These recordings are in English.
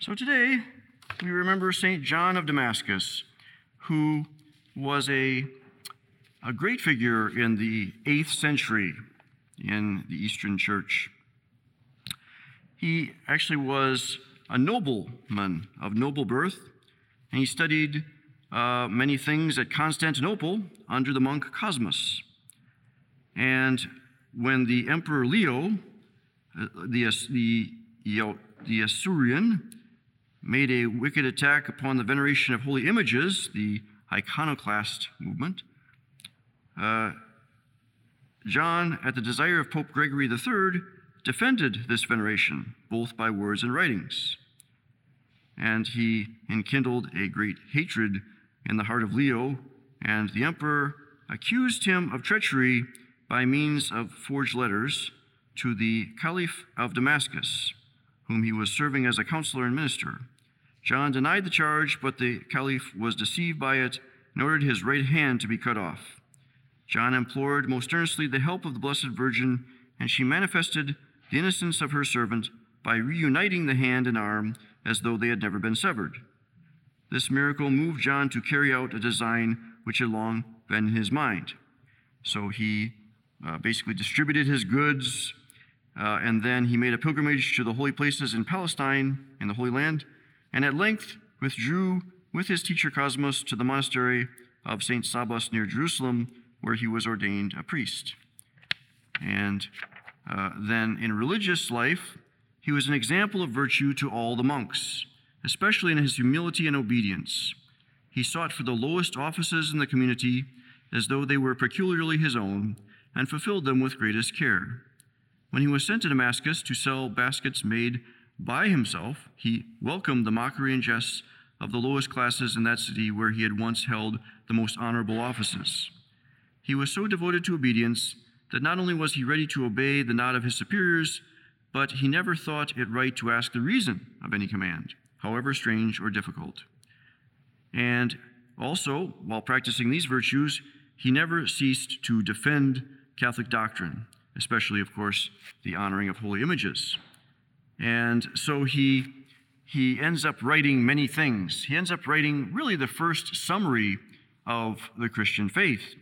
So today, we remember St. John of Damascus, who was a, a great figure in the 8th century in the Eastern Church. He actually was a nobleman of noble birth, and he studied uh, many things at Constantinople under the monk Cosmas. And when the Emperor Leo, uh, the, the, the Isaurian, made a wicked attack upon the veneration of holy images, the iconoclast movement. Uh, John, at the desire of Pope Gregory III, defended this veneration, both by words and writings. And he enkindled a great hatred in the heart of Leo, and the emperor accused him of treachery by means of forged letters to the Caliph of Damascus, whom he was serving as a counselor and minister. John denied the charge, but the caliph was deceived by it and ordered his right hand to be cut off. John implored most earnestly the help of the Blessed Virgin, and she manifested the innocence of her servant by reuniting the hand and arm as though they had never been severed. This miracle moved John to carry out a design which had long been in his mind. So he uh, basically distributed his goods, uh, and then he made a pilgrimage to the holy places in Palestine, in the Holy Land, and at length withdrew with his teacher Cosmas to the monastery of St. Sabas near Jerusalem, where he was ordained a priest. And uh, then in religious life, he was an example of virtue to all the monks, especially in his humility and obedience. He sought for the lowest offices in the community as though they were peculiarly his own and fulfilled them with greatest care. When he was sent to Damascus to sell baskets made by himself, he welcomed the mockery and jests of the lowest classes in that city where he had once held the most honorable offices. He was so devoted to obedience that not only was he ready to obey the nod of his superiors, but he never thought it right to ask the reason of any command, however strange or difficult. And also, while practicing these virtues, he never ceased to defend Catholic doctrine, especially, of course, the honoring of holy images. And so he, he ends up writing many things. He ends up writing really the first summary of the Christian faith,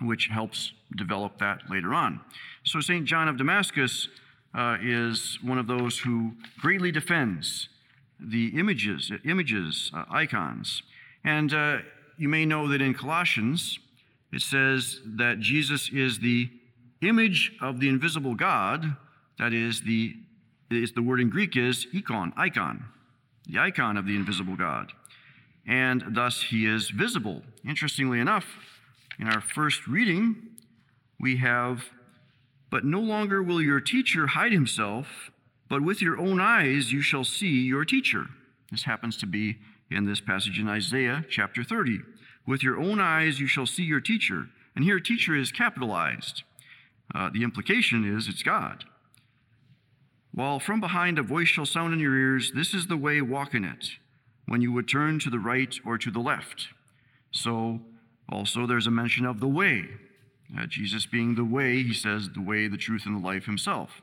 which helps develop that later on. So St. John of Damascus uh, is one of those who greatly defends the images, images, uh, icons. And uh, you may know that in Colossians, it says that Jesus is the image of the invisible God, that is, the, is the word in Greek is icon, icon, the icon of the invisible God. And thus he is visible. Interestingly enough, in our first reading, we have, But no longer will your teacher hide himself, but with your own eyes you shall see your teacher. This happens to be in this passage in Isaiah chapter 30. With your own eyes you shall see your teacher. And here, teacher is capitalized. Uh, the implication is it's God. While from behind a voice shall sound in your ears, this is the way, walk in it, when you would turn to the right or to the left. So, also, there's a mention of the way. Uh, Jesus being the way, he says, the way, the truth, and the life himself.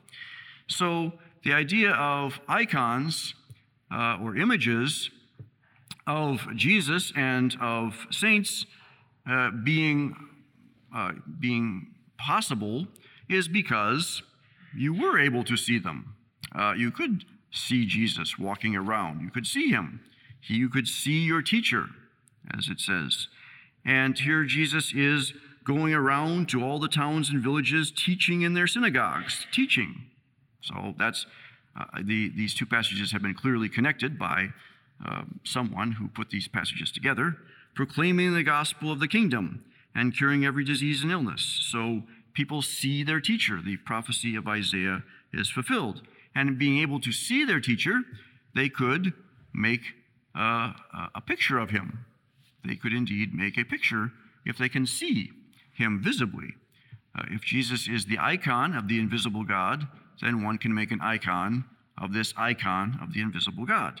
So, the idea of icons uh, or images of Jesus and of saints uh, being, uh, being possible is because you were able to see them. Uh, you could see Jesus walking around, you could see him. He, you could see your teacher, as it says. And here Jesus is going around to all the towns and villages, teaching in their synagogues, teaching. So that's uh, the, these two passages have been clearly connected by um, someone who put these passages together, proclaiming the gospel of the kingdom and curing every disease and illness. So people see their teacher. The prophecy of Isaiah is fulfilled. And being able to see their teacher, they could make uh, a picture of him. They could indeed make a picture if they can see him visibly. Uh, if Jesus is the icon of the invisible God, then one can make an icon of this icon of the invisible God.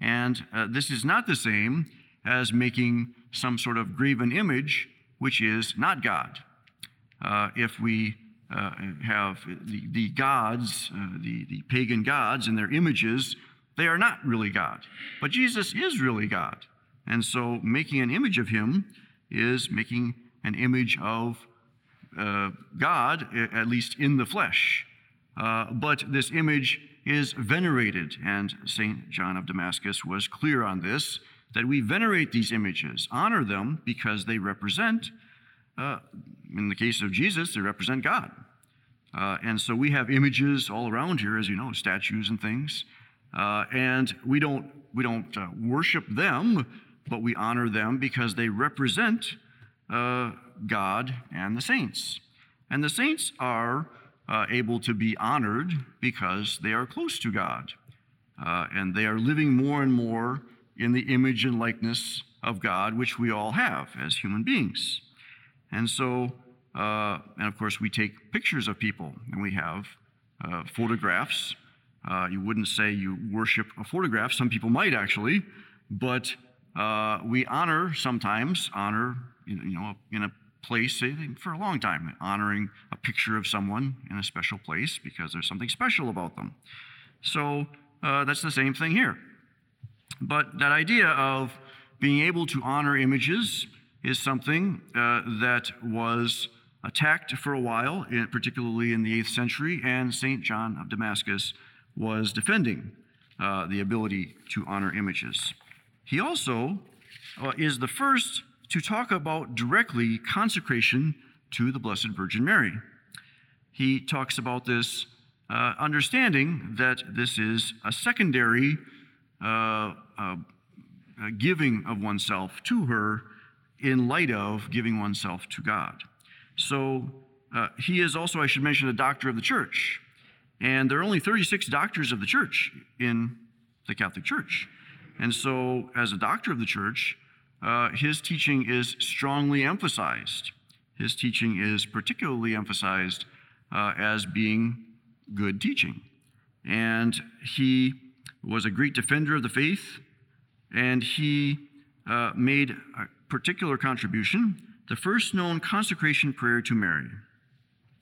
And uh, this is not the same as making some sort of graven image, which is not God. Uh, if we uh, have the, the gods, uh, the, the pagan gods, and their images they are not really God. But Jesus is really God. And so making an image of him is making an image of uh, God, at least in the flesh. Uh, but this image is venerated, and St. John of Damascus was clear on this that we venerate these images, honor them because they represent, uh, in the case of Jesus, they represent God. Uh, and so we have images all around here, as you know, statues and things. Uh, and we don't, we don't uh, worship them, but we honor them because they represent uh, God and the saints. And the saints are able to be honored because they are close to God. And they are living more and more in the image and likeness of God, which we all have as human beings. And so, uh, and of course, we take pictures of people, and we have uh, photographs. Uh, you wouldn't say you worship a photograph, some people might actually, but uh, we honor sometimes, honor, you know, in a place for a long time, honoring a picture of someone in a special place because there's something special about them. So uh, that's the same thing here. But that idea of being able to honor images is something uh, that was attacked for a while, particularly in the 8th century, and St. John of Damascus was defending uh, the ability to honor images. He also uh, is the first to talk about directly consecration to the Blessed Virgin Mary. He talks about this uh, understanding that this is a secondary uh, uh, giving of oneself to her in light of giving oneself to God. So uh, he is also, I should mention, a doctor of the church. And there are only 36 doctors of the church in the Catholic Church. And so, as a doctor of the church, uh, his teaching is strongly emphasized. His teaching is particularly emphasized uh, as being good teaching. And he was a great defender of the faith, and he uh, made particular contribution the first known consecration prayer to Mary.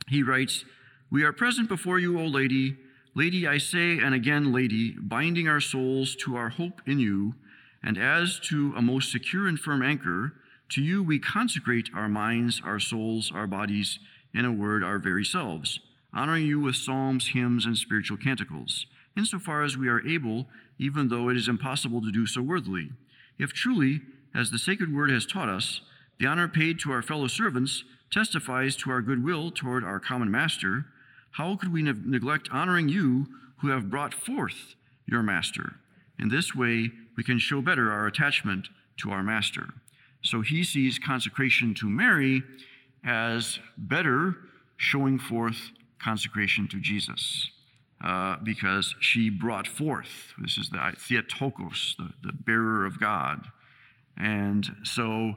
He writes, We are present before you, O Lady. Lady, I say, and again, Lady, binding our souls to our hope in you and as to a most secure and firm anchor, to you we consecrate our minds, our souls, our bodies, in a word, our very selves, honoring you with psalms, hymns, and spiritual canticles, insofar as we are able, even though it is impossible to do so worthily. If truly, as the sacred word has taught us, the honor paid to our fellow servants testifies to our goodwill toward our common master, how could we ne- neglect honoring you who have brought forth your master? In this way, we can show better our attachment to our Master. So he sees consecration to Mary as better showing forth consecration to Jesus. Uh, because she brought forth, this is the Theotokos, the, the bearer of God. And so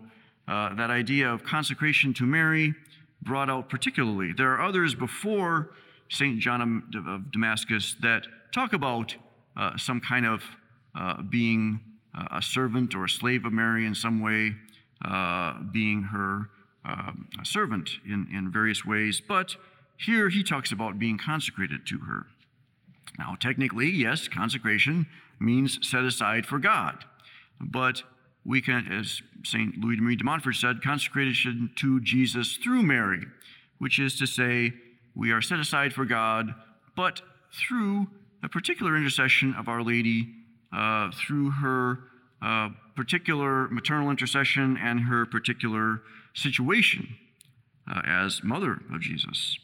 uh, that idea of consecration to Mary brought out particularly. There are others before St. John of Damascus that talk about uh, some kind of uh, being uh, a servant or a slave of Mary in some way, uh, being her um, servant in, in various ways. But here he talks about being consecrated to her. Now, technically, yes, consecration means set aside for God. But we can, as St. Louis de Marie de Montfort said, consecration to Jesus through Mary, which is to say, we are set aside for God, but through a particular intercession of Our Lady uh, through her uh, particular maternal intercession and her particular situation uh, as mother of Jesus.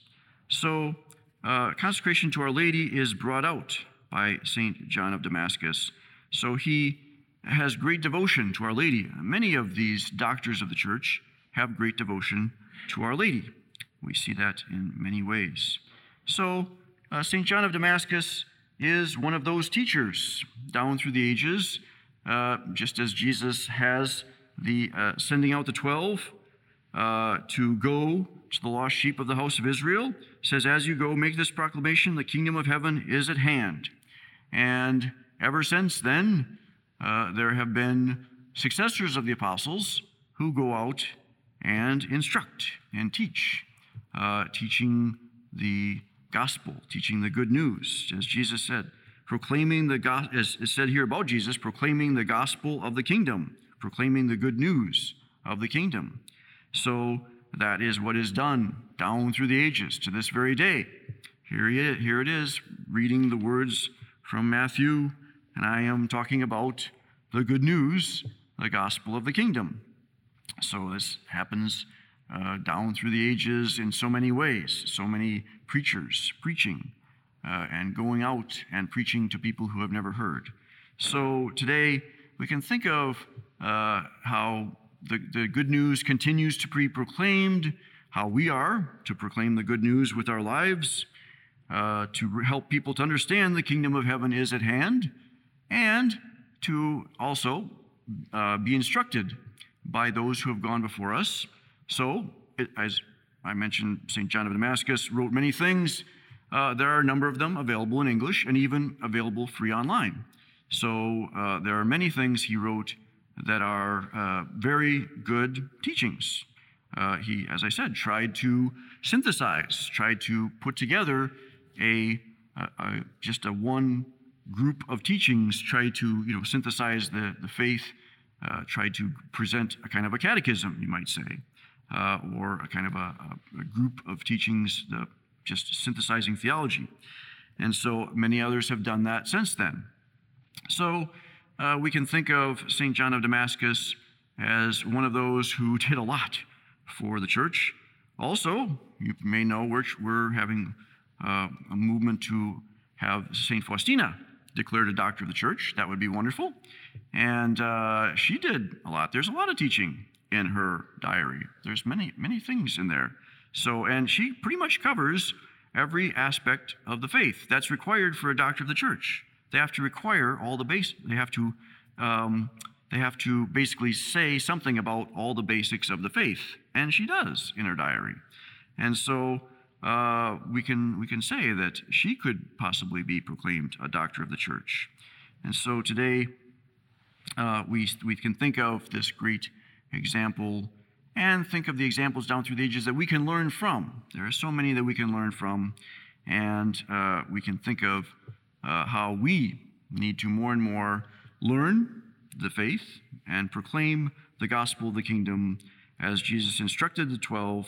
So, uh, consecration to Our Lady is brought out by St. John of Damascus. So, he has great devotion to Our Lady. Many of these doctors of the church have great devotion to Our Lady. We see that in many ways. So, uh, St. John of Damascus is one of those teachers down through the ages, uh, just as Jesus has the uh, sending out the 12 uh, to go to the lost sheep of the house of Israel. Says, As you go, make this proclamation the kingdom of heaven is at hand. And ever since then, uh, there have been successors of the apostles who go out and instruct and teach, uh, teaching the gospel, teaching the good news. As Jesus said, proclaiming the gospel, as is said here about Jesus, proclaiming the gospel of the kingdom, proclaiming the good news of the kingdom. So that is what is done down through the ages to this very day. Here, he, here it is, reading the words from Matthew, and I am talking about the good news, the gospel of the kingdom. So this happens uh, down through the ages in so many ways, so many preachers preaching uh, and going out and preaching to people who have never heard. So today we can think of uh, how the, the good news continues to be proclaimed, how we are to proclaim the good news with our lives, uh, to help people to understand the kingdom of heaven is at hand, and to also uh, be instructed by those who have gone before us. So, it, as I mentioned, St. John of Damascus wrote many things. Uh, there are a number of them available in English and even available free online. So, uh, there are many things he wrote that are uh, very good teachings. Uh, he, as I said, tried to synthesize, tried to put together a, a, a just a one group of teachings, tried to you know synthesize the, the faith, uh, tried to present a kind of a catechism, you might say, uh, or a kind of a, a group of teachings, the, just synthesizing theology. And so many others have done that since then. So uh, we can think of St. John of Damascus as one of those who did a lot for the church. Also, you may know we're, we're having uh, a movement to have St. Faustina declared a doctor of the church. That would be wonderful. And uh, she did a lot. There's a lot of teaching in her diary. There's many, many things in there. So, and she pretty much covers every aspect of the faith that's required for a doctor of the church. They have to require all the base. They have to. Um, they have to basically say something about all the basics of the faith, and she does in her diary. And so uh, we can we can say that she could possibly be proclaimed a doctor of the church. And so today uh, we we can think of this great example and think of the examples down through the ages that we can learn from. There are so many that we can learn from, and uh, we can think of uh, how we need to more and more learn the faith and proclaim the gospel of the kingdom as Jesus instructed the 12